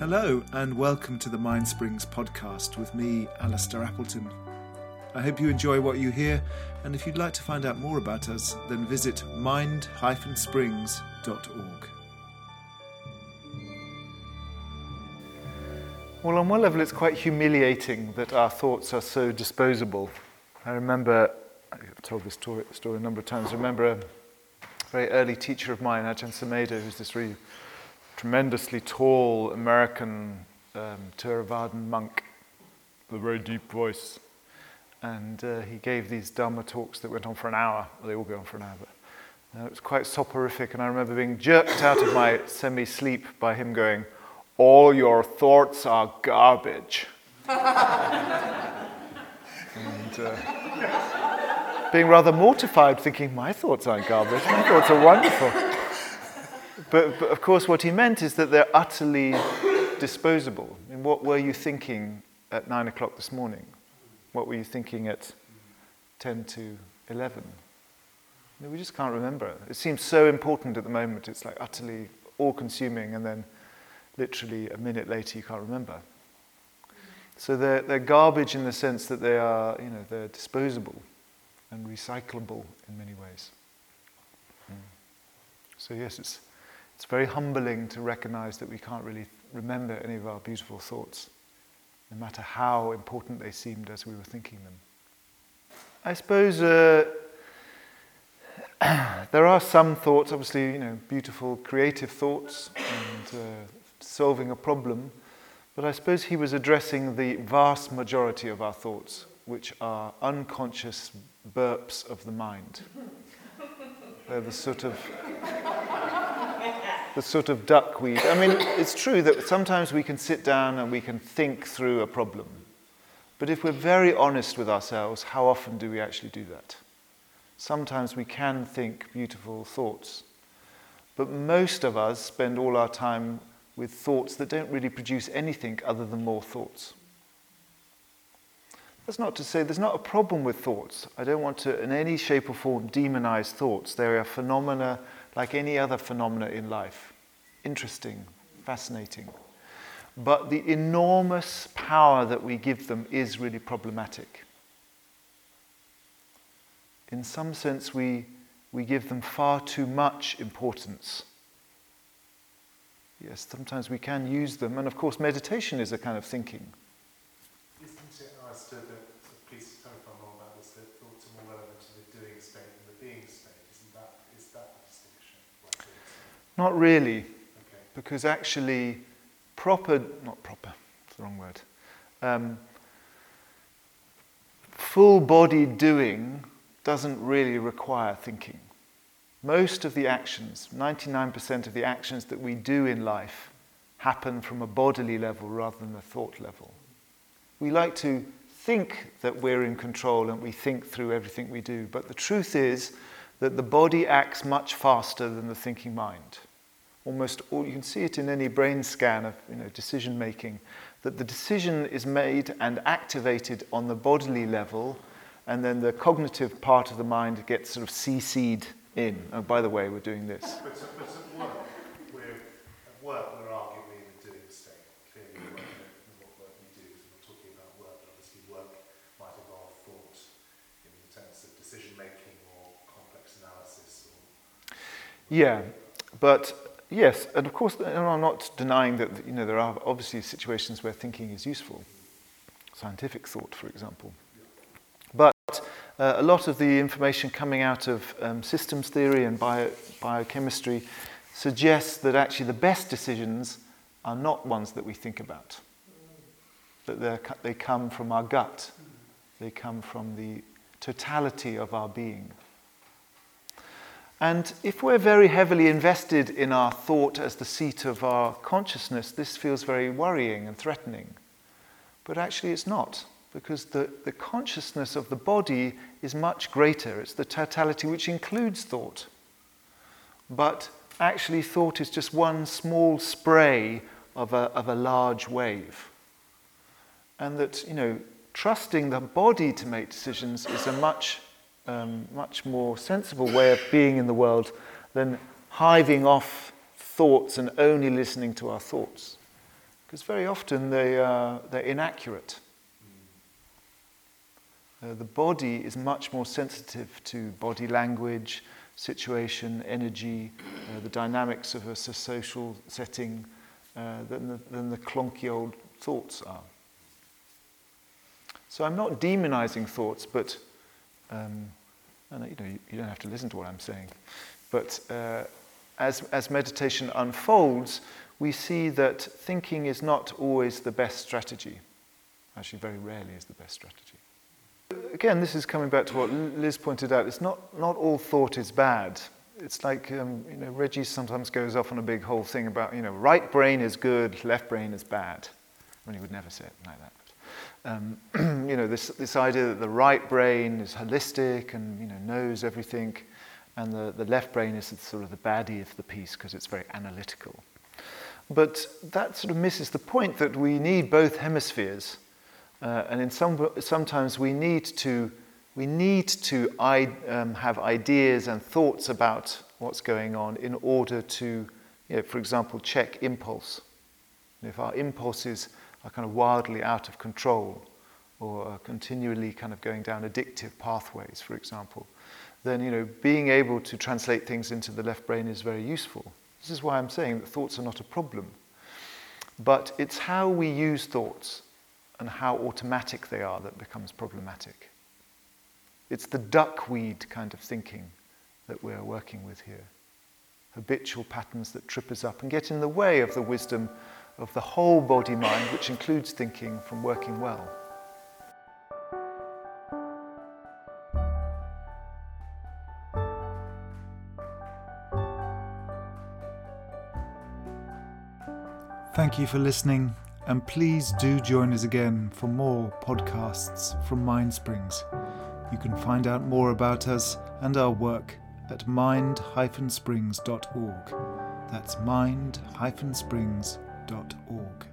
Hello, and welcome to the Mind Springs podcast with me, Alistair Appleton. I hope you enjoy what you hear, and if you'd like to find out more about us, then visit mind-springs.org. Well, on one level, it's quite humiliating that our thoughts are so disposable. I remember, I've told this story, story a number of times, I remember a very early teacher of mine, Ajahn Sumedho, who's this really tremendously tall American um, Theravadan monk with a very deep voice. And uh, he gave these Dharma talks that went on for an hour. Well, they all go on for an hour, but uh, it was quite soporific. And I remember being jerked out of my semi sleep by him going, All your thoughts are garbage. and uh, being rather mortified, thinking, My thoughts aren't garbage, my thoughts are wonderful. But, but, of course, what he meant is that they're utterly disposable. I mean, what were you thinking at nine o'clock this morning? What were you thinking at 10 to 11? You know, we just can't remember. It seems so important at the moment. It's like utterly all consuming, and then literally a minute later you can't remember. So they're, they're garbage in the sense that they are, you know, they're disposable and recyclable in many ways. Mm. So, yes, it's it's very humbling to recognize that we can't really remember any of our beautiful thoughts, no matter how important they seemed as we were thinking them. I suppose uh, there are some thoughts, obviously, you know, beautiful, creative thoughts and uh, solving a problem, but I suppose he was addressing the vast majority of our thoughts, which are unconscious burps of the mind. They're the sort of the sort of duckweed. I mean, it's true that sometimes we can sit down and we can think through a problem. But if we're very honest with ourselves, how often do we actually do that? Sometimes we can think beautiful thoughts. But most of us spend all our time with thoughts that don't really produce anything other than more thoughts. That's not to say there's not a problem with thoughts. I don't want to, in any shape or form, demonize thoughts. They are phenomena like any other phenomena in life. Interesting, fascinating. But the enormous power that we give them is really problematic. In some sense, we, we give them far too much importance. Yes, sometimes we can use them, and of course, meditation is a kind of thinking. Not really, because actually, proper, not proper, it's the wrong word, um, full body doing doesn't really require thinking. Most of the actions, 99% of the actions that we do in life, happen from a bodily level rather than a thought level. We like to think that we're in control and we think through everything we do, but the truth is that the body acts much faster than the thinking mind almost all, you can see it in any brain scan of you know, decision making, that the decision is made and activated on the bodily level, and then the cognitive part of the mind gets sort of CC'd in. Oh, by the way, we're doing this. But, but at work, we're, at work, we're arguably in the doing state. Clearly, work, what work we do is we're talking about work, obviously, work might involve thought in the sense of decision making or complex analysis. Or yeah, but Yes, and of course, I'm not denying that you know, there are obviously situations where thinking is useful, scientific thought, for example. But uh, a lot of the information coming out of um, systems theory and bio, biochemistry suggests that actually the best decisions are not ones that we think about, that they come from our gut, they come from the totality of our being. And if we're very heavily invested in our thought as the seat of our consciousness, this feels very worrying and threatening. But actually, it's not, because the, the consciousness of the body is much greater. It's the totality which includes thought. But actually, thought is just one small spray of a, of a large wave. And that, you know, trusting the body to make decisions is a much um, much more sensible way of being in the world than hiving off thoughts and only listening to our thoughts. because very often they are, they're inaccurate. Uh, the body is much more sensitive to body language, situation, energy, uh, the dynamics of a social setting uh, than, the, than the clunky old thoughts are. So I'm not demonizing thoughts, but um, and, you, know, you, you, don't have to listen to what I'm saying. But uh, as, as meditation unfolds, we see that thinking is not always the best strategy. Actually, very rarely is the best strategy. Again, this is coming back to what Liz pointed out. It's not, not all thought is bad. It's like, um, you know, Reggie sometimes goes off on a big whole thing about, you know, right brain is good, left brain is bad. I mean, he would never say it like that. Um, you know, this, this idea that the right brain is holistic and, you know, knows everything, and the, the left brain is sort of the baddie of the piece because it's very analytical. But that sort of misses the point that we need both hemispheres. Uh, and in some, sometimes we need to, we need to I, um, have ideas and thoughts about what's going on in order to, you know, for example, check impulse. If our impulses are kind of wildly out of control or are continually kind of going down addictive pathways, for example, then you know, being able to translate things into the left brain is very useful. This is why I'm saying that thoughts are not a problem. But it's how we use thoughts and how automatic they are that becomes problematic. It's the duckweed kind of thinking that we're working with here. Habitual patterns that trip us up and get in the way of the wisdom of the whole body mind, which includes thinking, from working well. Thank you for listening, and please do join us again for more podcasts from Mindsprings. You can find out more about us and our work at mind-springs.org. That's mind-springs.org www.org.